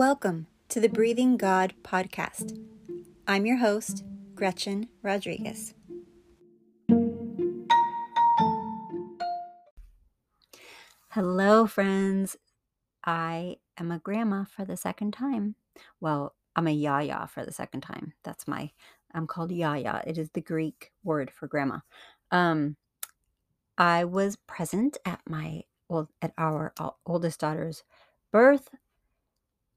Welcome to the Breathing God podcast. I'm your host, Gretchen Rodriguez. Hello, friends. I am a grandma for the second time. Well, I'm a yaya for the second time. That's my, I'm called yaya. It is the Greek word for grandma. Um, I was present at my, well, at our oldest daughter's birth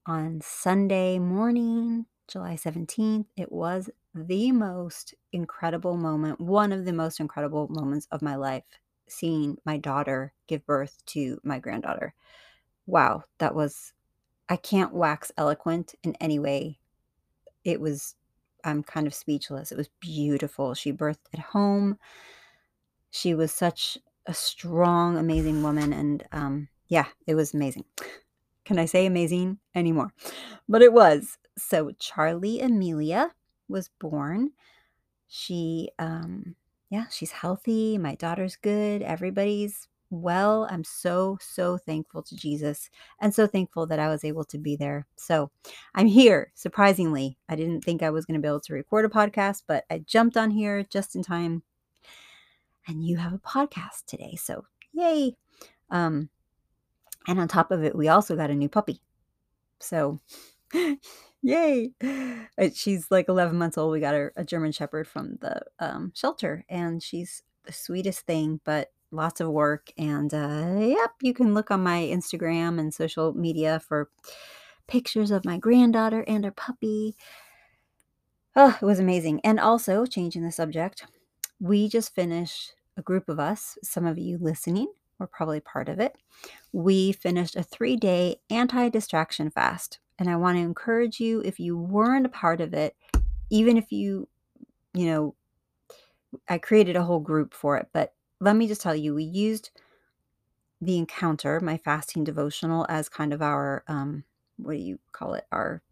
on Sunday morning, July 17th. It was the most incredible moment, one of the most incredible moments of my life, seeing my daughter give birth to my granddaughter. Wow, that was, I can't wax eloquent in any way. It was, I'm kind of speechless. It was beautiful. She birthed at home. She was such a strong, amazing woman. And um, yeah, it was amazing. Can I say amazing anymore? But it was. So Charlie Amelia was born. She, um, yeah, she's healthy. My daughter's good. Everybody's well. I'm so, so thankful to Jesus and so thankful that I was able to be there. So I'm here, surprisingly. I didn't think I was going to be able to record a podcast, but I jumped on here just in time. And you have a podcast today. So yay. Um, and on top of it, we also got a new puppy. So, yay. Uh, she's like 11 months old. We got her a German Shepherd from the um, shelter, and she's the sweetest thing, but lots of work. And uh, yep, you can look on my Instagram and social media for pictures of my granddaughter and her puppy. Oh, it was amazing. And also, changing the subject, we just finished a group of us, some of you listening were probably part of it. We finished a three day anti distraction fast. And I want to encourage you, if you weren't a part of it, even if you, you know, I created a whole group for it, but let me just tell you, we used the encounter, my fasting devotional, as kind of our, um, what do you call it? Our,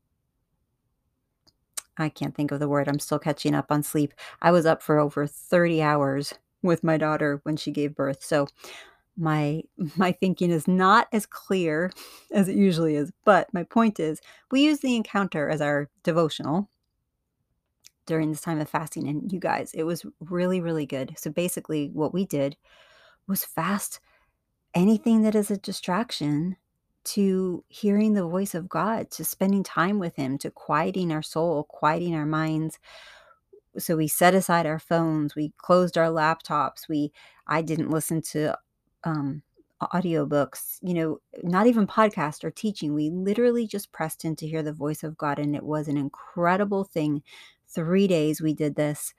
I can't think of the word. I'm still catching up on sleep. I was up for over 30 hours with my daughter when she gave birth. So my my thinking is not as clear as it usually is but my point is we use the encounter as our devotional during this time of fasting and you guys it was really really good. So basically what we did was fast anything that is a distraction to hearing the voice of God to spending time with him to quieting our soul quieting our minds. So we set aside our phones we closed our laptops we i didn't listen to um, audiobooks, you know, not even podcast or teaching. We literally just pressed in to hear the voice of God, and it was an incredible thing. Three days we did this,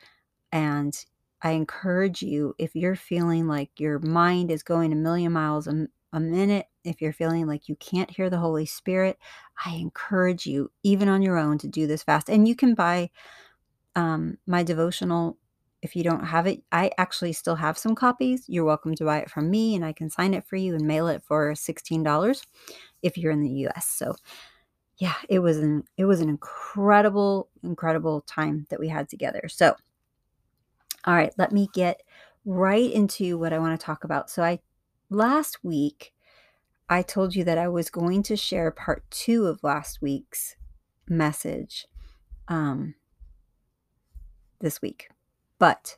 and I encourage you if you're feeling like your mind is going a million miles a, a minute, if you're feeling like you can't hear the Holy Spirit, I encourage you, even on your own, to do this fast. And you can buy um, my devotional if you don't have it, I actually still have some copies. You're welcome to buy it from me and I can sign it for you and mail it for $16 if you're in the US. So yeah, it was an it was an incredible incredible time that we had together. So all right, let me get right into what I want to talk about. So I last week I told you that I was going to share part 2 of last week's message um this week but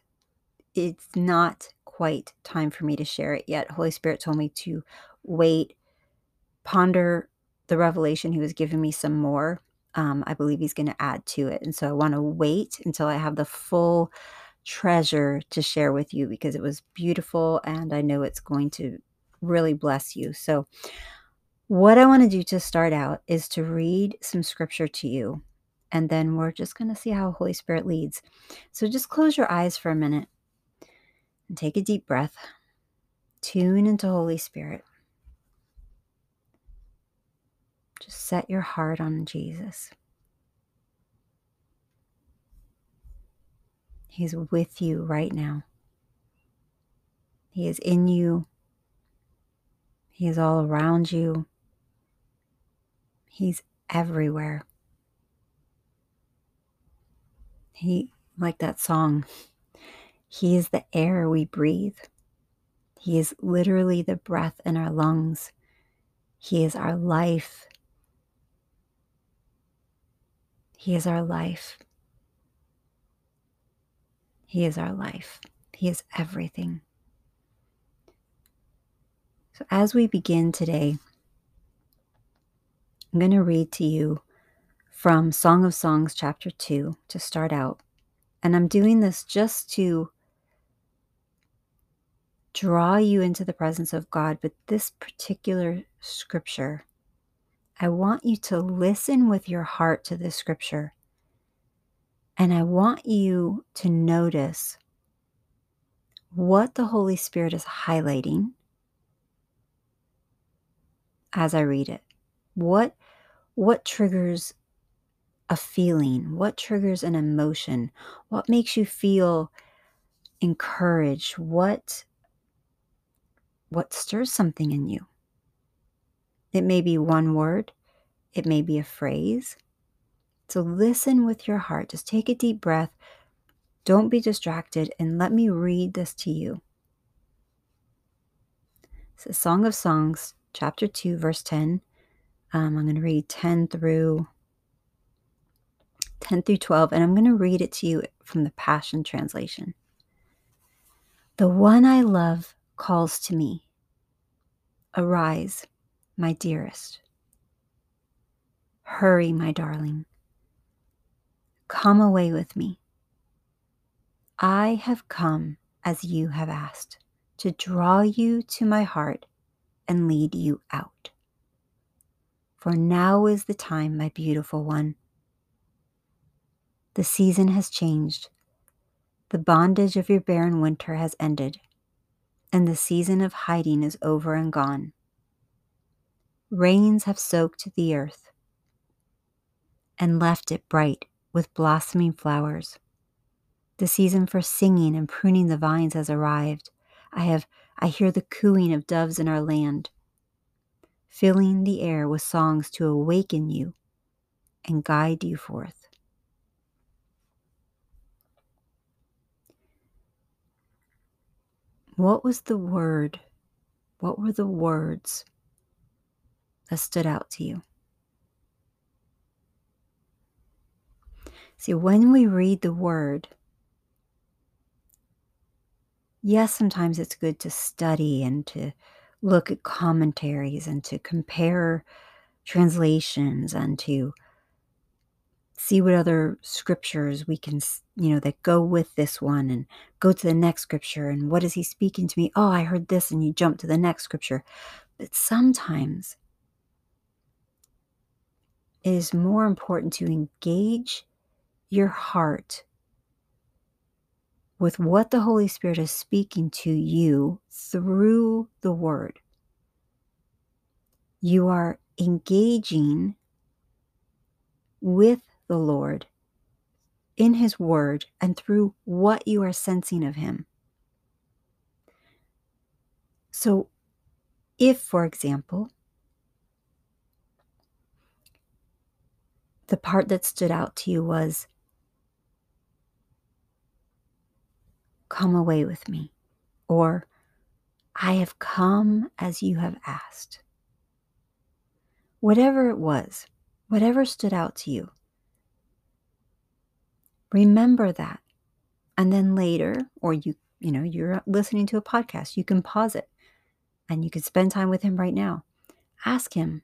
it's not quite time for me to share it yet. Holy Spirit told me to wait, ponder the revelation He was giving me some more. Um, I believe He's going to add to it. And so I want to wait until I have the full treasure to share with you because it was beautiful and I know it's going to really bless you. So, what I want to do to start out is to read some scripture to you and then we're just going to see how Holy Spirit leads. So just close your eyes for a minute and take a deep breath. Tune into Holy Spirit. Just set your heart on Jesus. He's with you right now. He is in you. He is all around you. He's everywhere. He, like that song, He is the air we breathe. He is literally the breath in our lungs. He is our life. He is our life. He is our life. He is everything. So, as we begin today, I'm going to read to you from Song of Songs, chapter 2, to start out. And I'm doing this just to draw you into the presence of God. But this particular scripture, I want you to listen with your heart to this scripture. And I want you to notice what the Holy Spirit is highlighting as I read it. What what triggers a feeling? What triggers an emotion? What makes you feel encouraged? What what stirs something in you? It may be one word, it may be a phrase. So listen with your heart. Just take a deep breath. Don't be distracted and let me read this to you. It's a Song of Songs, chapter 2, verse 10. Um, I'm going to read 10 through 10 through 12, and I'm going to read it to you from the Passion Translation. The one I love calls to me. Arise, my dearest. Hurry, my darling. Come away with me. I have come as you have asked to draw you to my heart and lead you out. For now is the time, my beautiful one. The season has changed. The bondage of your barren winter has ended, and the season of hiding is over and gone. Rains have soaked the earth and left it bright with blossoming flowers. The season for singing and pruning the vines has arrived. I have I hear the cooing of doves in our land filling the air with songs to awaken you and guide you forth. What was the word? What were the words that stood out to you? See, when we read the word, yes, sometimes it's good to study and to look at commentaries and to compare translations and to see what other scriptures we can you know that go with this one and go to the next scripture and what is he speaking to me oh i heard this and you jump to the next scripture but sometimes it is more important to engage your heart with what the Holy Spirit is speaking to you through the Word. You are engaging with the Lord in His Word and through what you are sensing of Him. So, if, for example, the part that stood out to you was Come away with me. Or, I have come as you have asked. Whatever it was, whatever stood out to you, remember that. And then later, or you, you know, you're listening to a podcast, you can pause it and you can spend time with him right now. Ask him,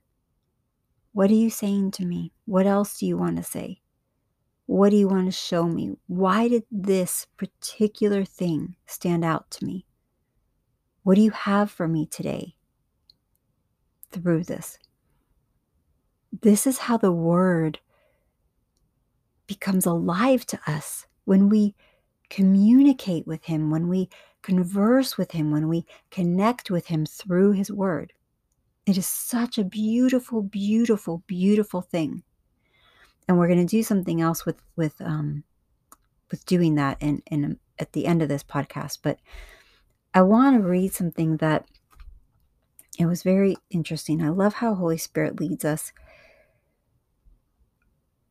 What are you saying to me? What else do you want to say? What do you want to show me? Why did this particular thing stand out to me? What do you have for me today through this? This is how the word becomes alive to us when we communicate with Him, when we converse with Him, when we connect with Him through His word. It is such a beautiful, beautiful, beautiful thing and we're going to do something else with with um with doing that in in at the end of this podcast but i want to read something that it was very interesting i love how holy spirit leads us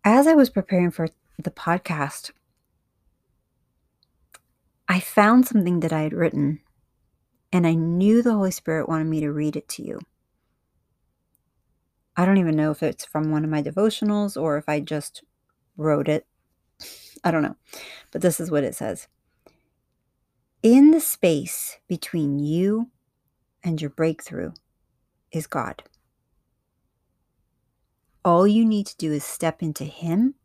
as i was preparing for the podcast i found something that i had written and i knew the holy spirit wanted me to read it to you I don't even know if it's from one of my devotionals or if I just wrote it. I don't know. But this is what it says In the space between you and your breakthrough is God. All you need to do is step into Him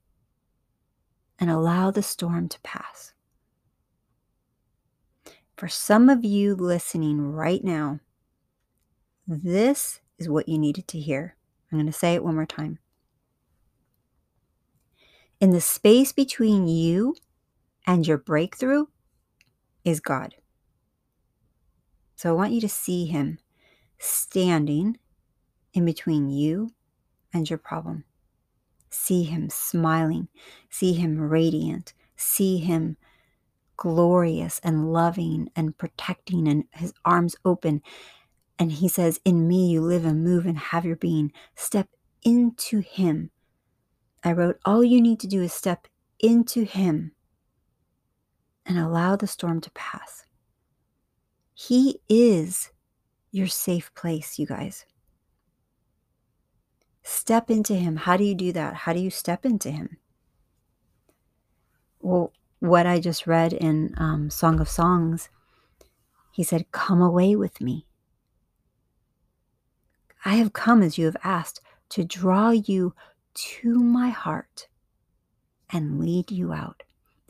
and allow the storm to pass. For some of you listening right now, this is what you needed to hear. I'm going to say it one more time. In the space between you and your breakthrough is God. So I want you to see Him standing in between you and your problem. See Him smiling, see Him radiant, see Him glorious and loving and protecting, and His arms open. And He says, In me you live and move and have your being. Step into Him. I wrote, All you need to do is step into Him and allow the storm to pass. He is your safe place, you guys. Step into Him. How do you do that? How do you step into Him? Well, what I just read in um, Song of Songs, He said, Come away with me. I have come as you have asked to draw you to my heart and lead you out.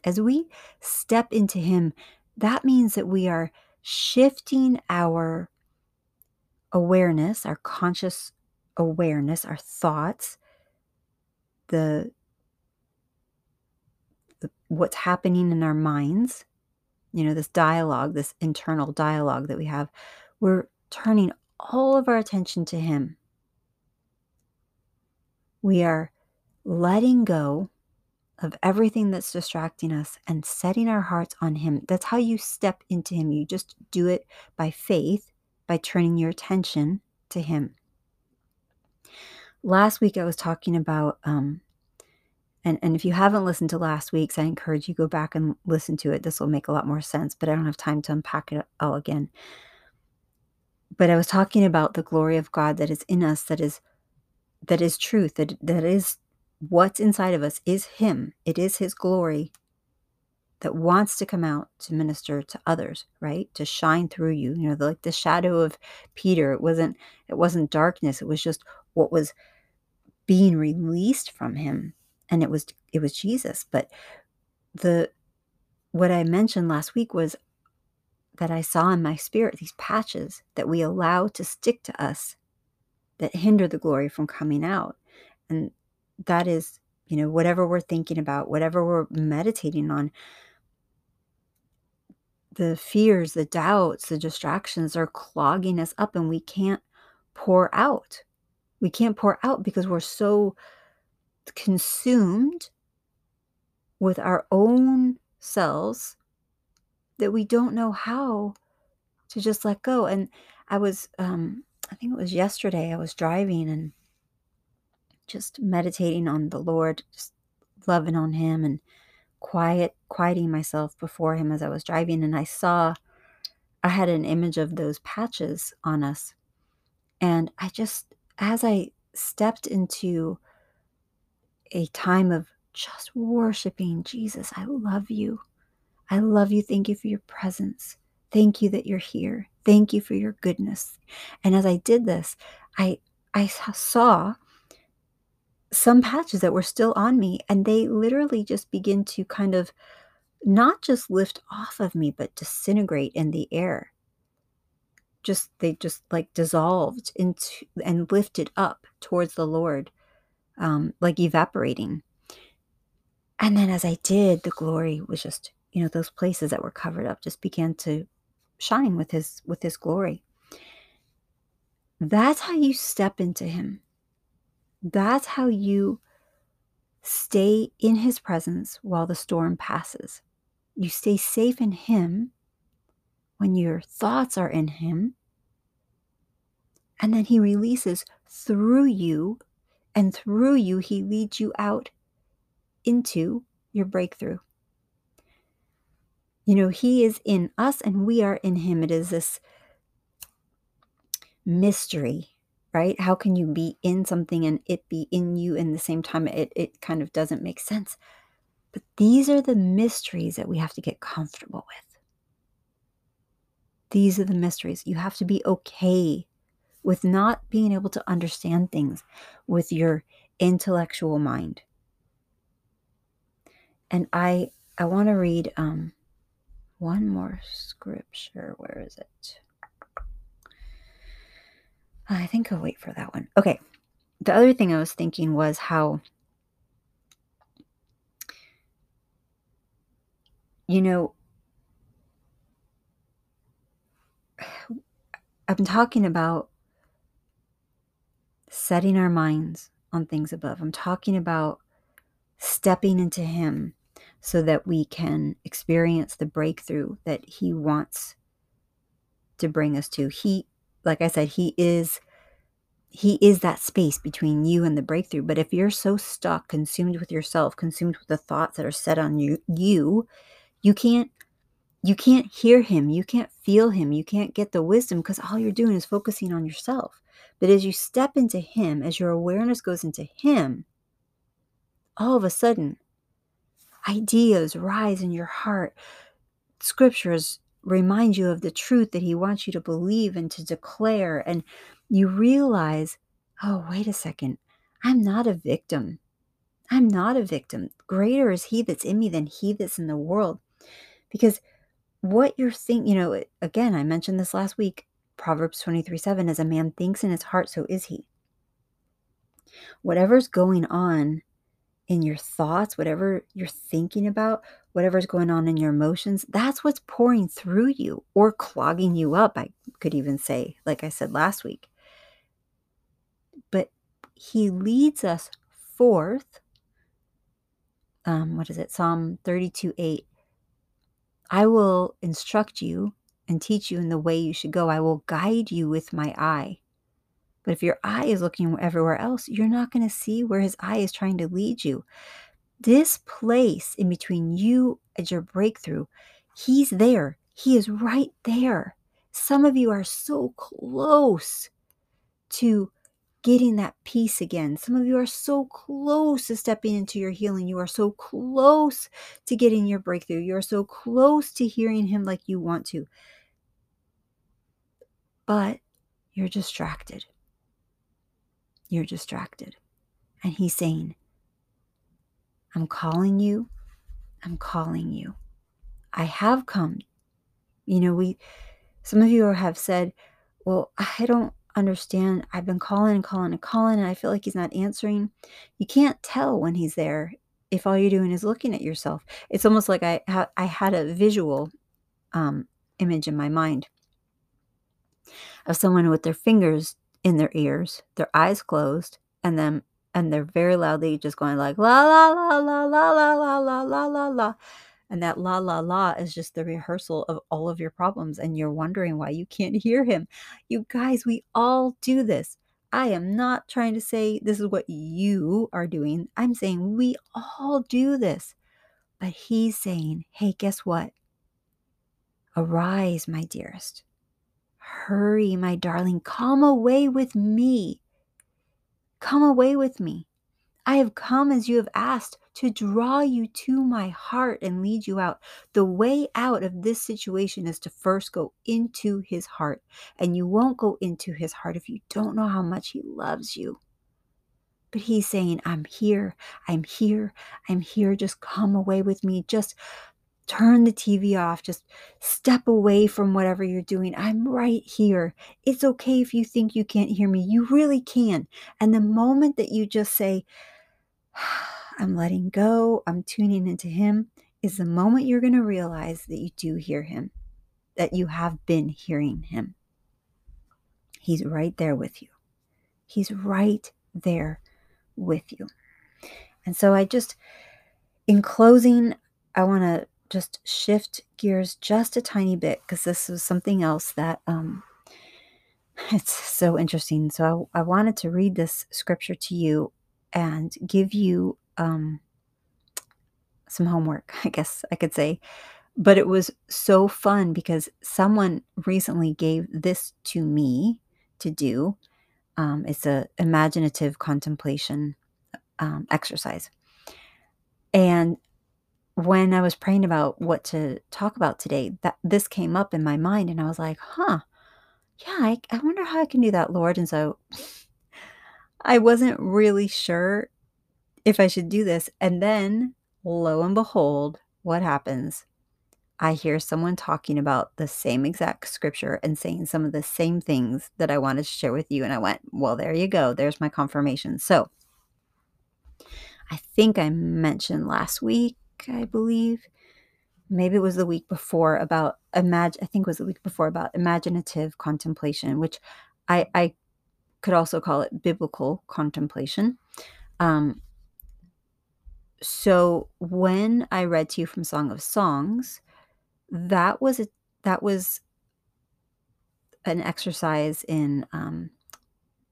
As we step into Him, that means that we are shifting our awareness, our conscious awareness, our thoughts, the, the what's happening in our minds, you know, this dialogue, this internal dialogue that we have, we're turning all of our attention to him. We are letting go of everything that's distracting us and setting our hearts on him. That's how you step into him. You just do it by faith by turning your attention to Him. Last week I was talking about, um, and, and if you haven't listened to last week's, I encourage you go back and listen to it. This will make a lot more sense, but I don't have time to unpack it all again. But I was talking about the glory of God that is in us, that is that is truth, that that is what's inside of us is Him. It is His glory that wants to come out to minister to others right to shine through you you know like the shadow of peter it wasn't it wasn't darkness it was just what was being released from him and it was it was jesus but the what i mentioned last week was that i saw in my spirit these patches that we allow to stick to us that hinder the glory from coming out and that is you know whatever we're thinking about whatever we're meditating on the fears, the doubts, the distractions are clogging us up and we can't pour out. We can't pour out because we're so consumed with our own selves that we don't know how to just let go. And I was, um, I think it was yesterday, I was driving and just meditating on the Lord, just loving on Him and quiet quieting myself before him as I was driving and I saw I had an image of those patches on us. And I just as I stepped into a time of just worshiping Jesus, I love you. I love you. Thank you for your presence. Thank you that you're here. Thank you for your goodness. And as I did this, I I saw some patches that were still on me and they literally just begin to kind of not just lift off of me but disintegrate in the air just they just like dissolved into and lifted up towards the lord um, like evaporating. And then as i did the glory was just you know those places that were covered up just began to shine with his with his glory. That's how you step into him. That's how you stay in his presence while the storm passes. You stay safe in him when your thoughts are in him. And then he releases through you, and through you, he leads you out into your breakthrough. You know, he is in us and we are in him. It is this mystery right? How can you be in something and it be in you in the same time? It, it kind of doesn't make sense. But these are the mysteries that we have to get comfortable with. These are the mysteries. You have to be okay with not being able to understand things with your intellectual mind. And I I want to read um one more scripture. Where is it? I think I'll wait for that one. Okay. The other thing I was thinking was how, you know, I'm talking about setting our minds on things above. I'm talking about stepping into Him so that we can experience the breakthrough that He wants to bring us to. He, like I said, He is. He is that space between you and the breakthrough. But if you're so stuck, consumed with yourself, consumed with the thoughts that are set on you, you, you can't you can't hear him, you can't feel him, you can't get the wisdom because all you're doing is focusing on yourself. But as you step into him, as your awareness goes into him, all of a sudden ideas rise in your heart. Scriptures remind you of the truth that he wants you to believe and to declare and you realize, "Oh, wait a second. I'm not a victim. I'm not a victim. Greater is he that's in me than he that's in the world." Because what you're thinking, you know, again, I mentioned this last week. Proverbs 23 7 As a man thinks in his heart, so is he. Whatever's going on in your thoughts, whatever you're thinking about, whatever's going on in your emotions, that's what's pouring through you or clogging you up, I could even say, like I said last week. But he leads us forth. Um, what is it? Psalm 32 8 I will instruct you and teach you in the way you should go. I will guide you with my eye. But if your eye is looking everywhere else, you're not going to see where his eye is trying to lead you. This place in between you and your breakthrough, he's there. He is right there. Some of you are so close to getting that peace again. Some of you are so close to stepping into your healing. You are so close to getting your breakthrough. You are so close to hearing Him like you want to. But you're distracted. You're distracted. And He's saying, I'm calling you. I'm calling you. I have come. You know, we, some of you have said, well, I don't understand I've been calling and calling and calling and I feel like he's not answering. You can't tell when he's there if all you're doing is looking at yourself. It's almost like I ha- I had a visual um, image in my mind of someone with their fingers in their ears, their eyes closed, and then and they're very loudly just going like la la la la la la la la la la and that la la la is just the rehearsal of all of your problems, and you're wondering why you can't hear him. You guys, we all do this. I am not trying to say this is what you are doing. I'm saying we all do this. But he's saying, hey, guess what? Arise, my dearest. Hurry, my darling. Come away with me. Come away with me. I have come as you have asked to draw you to my heart and lead you out. The way out of this situation is to first go into his heart. And you won't go into his heart if you don't know how much he loves you. But he's saying, I'm here. I'm here. I'm here. Just come away with me. Just turn the TV off. Just step away from whatever you're doing. I'm right here. It's okay if you think you can't hear me. You really can. And the moment that you just say, I'm letting go, I'm tuning into Him, is the moment you're going to realize that you do hear Him, that you have been hearing Him. He's right there with you. He's right there with you. And so I just, in closing, I want to just shift gears just a tiny bit because this was something else that um, it's so interesting. So I, I wanted to read this scripture to you and give you um, some homework, I guess I could say. But it was so fun because someone recently gave this to me to do. Um, it's a imaginative contemplation um, exercise. And when I was praying about what to talk about today, that this came up in my mind, and I was like, "Huh, yeah, I, I wonder how I can do that, Lord." And so I wasn't really sure if I should do this. And then, lo and behold, what happens? I hear someone talking about the same exact scripture and saying some of the same things that I wanted to share with you. And I went, well, there you go. There's my confirmation. So I think I mentioned last week, I believe, maybe it was the week before about imagine I think it was the week before about imaginative contemplation, which I, I could also call it biblical contemplation. Um, so when I read to you from Song of Songs, that was a that was an exercise in um,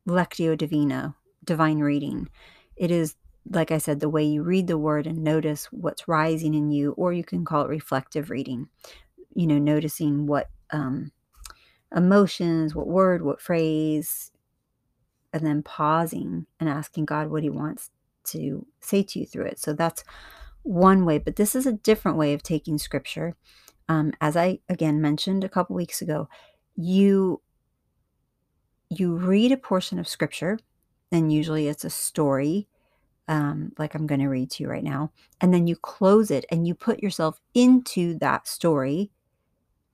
lectio divina, divine reading. It is like I said, the way you read the word and notice what's rising in you, or you can call it reflective reading. You know, noticing what um, emotions, what word, what phrase, and then pausing and asking God what He wants to say to you through it. So that's one way, but this is a different way of taking scripture. Um, as I again mentioned a couple weeks ago, you you read a portion of scripture, and usually it's a story, um, like I'm going to read to you right now, and then you close it and you put yourself into that story,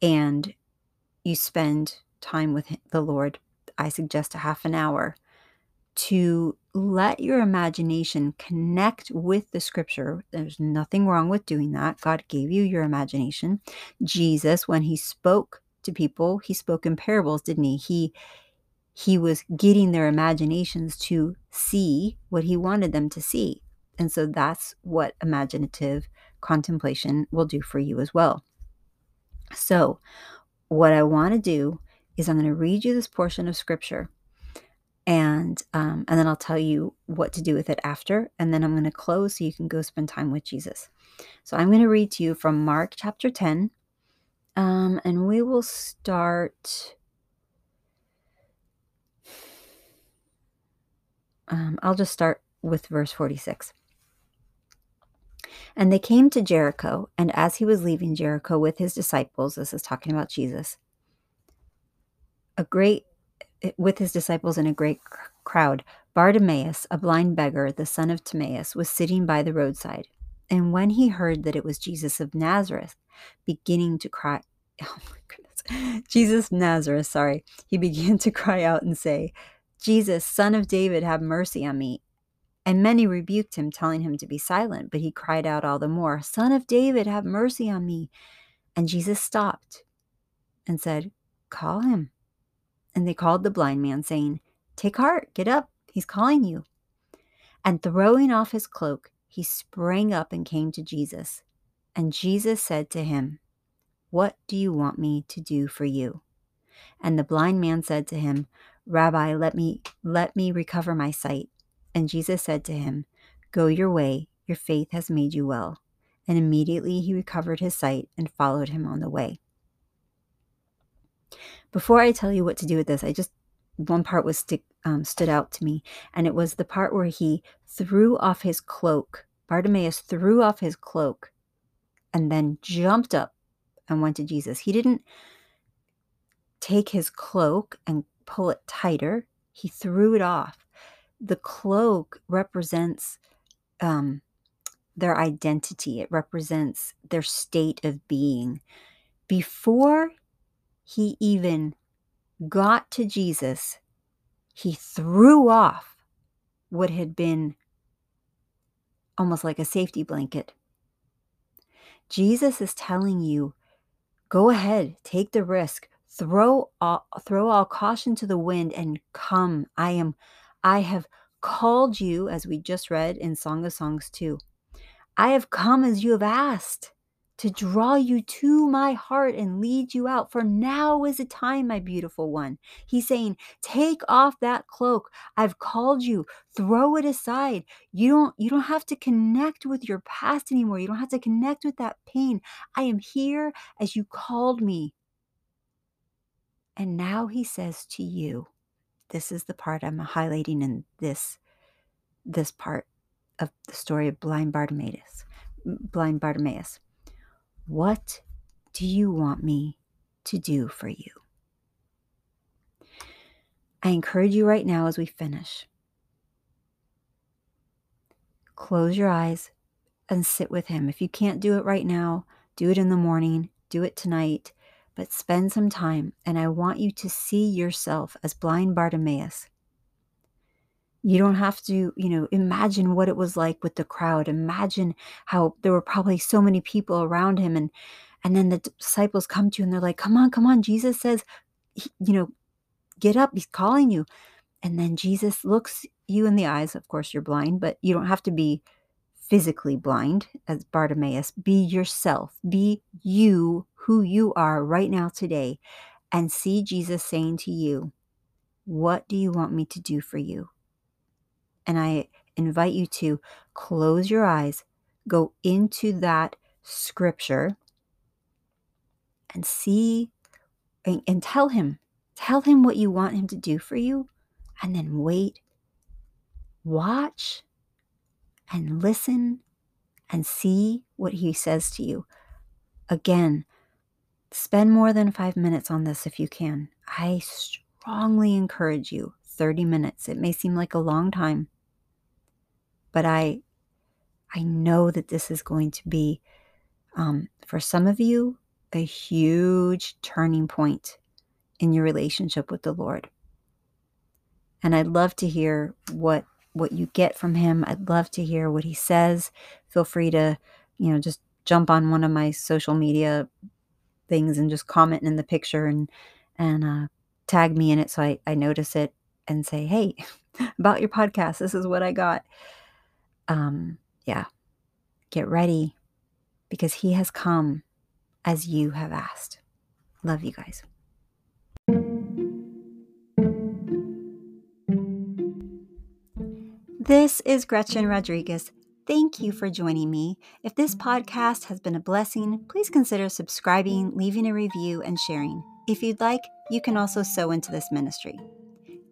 and you spend time with the Lord. I suggest a half an hour to let your imagination connect with the scripture. There's nothing wrong with doing that. God gave you your imagination. Jesus, when he spoke to people, he spoke in parables, didn't he? He he was getting their imaginations to see what he wanted them to see. And so that's what imaginative contemplation will do for you as well. So, what I want to do is I'm going to read you this portion of scripture and um, and then I'll tell you what to do with it after, and then I'm going to close so you can go spend time with Jesus. So I'm going to read to you from Mark chapter 10, um, and we will start. Um, I'll just start with verse 46. And they came to Jericho, and as he was leaving Jericho with his disciples, this is talking about Jesus, a great with his disciples in a great crowd, Bartimaeus, a blind beggar, the son of Timaeus, was sitting by the roadside. And when he heard that it was Jesus of Nazareth, beginning to cry, oh my goodness, Jesus Nazareth, sorry, he began to cry out and say, Jesus, son of David, have mercy on me. And many rebuked him, telling him to be silent, but he cried out all the more, Son of David, have mercy on me. And Jesus stopped and said, Call him. And they called the blind man, saying, Take heart, get up, he's calling you. And throwing off his cloak, he sprang up and came to Jesus. And Jesus said to him, What do you want me to do for you? And the blind man said to him, Rabbi, let me let me recover my sight. And Jesus said to him, Go your way, your faith has made you well. And immediately he recovered his sight and followed him on the way. Before I tell you what to do with this, I just one part was stick, um, stood out to me, and it was the part where he threw off his cloak. Bartimaeus threw off his cloak, and then jumped up and went to Jesus. He didn't take his cloak and pull it tighter. He threw it off. The cloak represents um, their identity. It represents their state of being. Before he even got to Jesus, he threw off what had been almost like a safety blanket. Jesus is telling you, go ahead, take the risk, throw all, throw all caution to the wind and come. I am I have called you as we just read in Song of Songs 2. I have come as you have asked to draw you to my heart and lead you out. For now is the time, my beautiful one. He's saying, Take off that cloak. I've called you. Throw it aside. You don't you don't have to connect with your past anymore. You don't have to connect with that pain. I am here as you called me. And now he says to you, this is the part I'm highlighting in this this part of the story of blind Bartimaeus. Blind Bartimaeus. What do you want me to do for you? I encourage you right now as we finish. Close your eyes and sit with him. If you can't do it right now, do it in the morning, do it tonight, but spend some time. And I want you to see yourself as blind Bartimaeus. You don't have to, you know, imagine what it was like with the crowd. Imagine how there were probably so many people around him and and then the disciples come to you and they're like, "Come on, come on. Jesus says, you know, get up. He's calling you." And then Jesus looks you in the eyes. Of course, you're blind, but you don't have to be physically blind as Bartimaeus. Be yourself. Be you, who you are right now today, and see Jesus saying to you, What do you want me to do for you? And I invite you to close your eyes, go into that scripture, and see and, and tell him, tell him what you want him to do for you, and then wait, watch, and listen and see what he says to you. Again, spend more than five minutes on this if you can. I strongly encourage you 30 minutes. It may seem like a long time, but I I know that this is going to be um, for some of you a huge turning point in your relationship with the Lord. And I'd love to hear what what you get from him. I'd love to hear what he says. Feel free to, you know, just jump on one of my social media things and just comment in the picture and and uh, tag me in it so I, I notice it and say, hey, about your podcast, this is what I got. Um, yeah, get ready because he has come as you have asked. Love you guys. This is Gretchen Rodriguez. Thank you for joining me. If this podcast has been a blessing, please consider subscribing, leaving a review, and sharing. If you'd like, you can also sow into this ministry.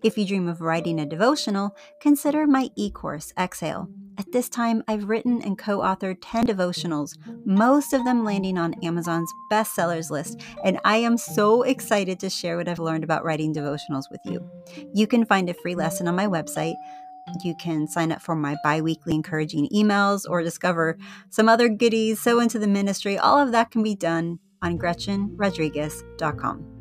If you dream of writing a devotional, consider my e course, Exhale. At this time, I've written and co authored 10 devotionals, most of them landing on Amazon's bestsellers list, and I am so excited to share what I've learned about writing devotionals with you. You can find a free lesson on my website, you can sign up for my bi weekly encouraging emails or discover some other goodies, sow into the ministry. All of that can be done on GretchenRodriguez.com.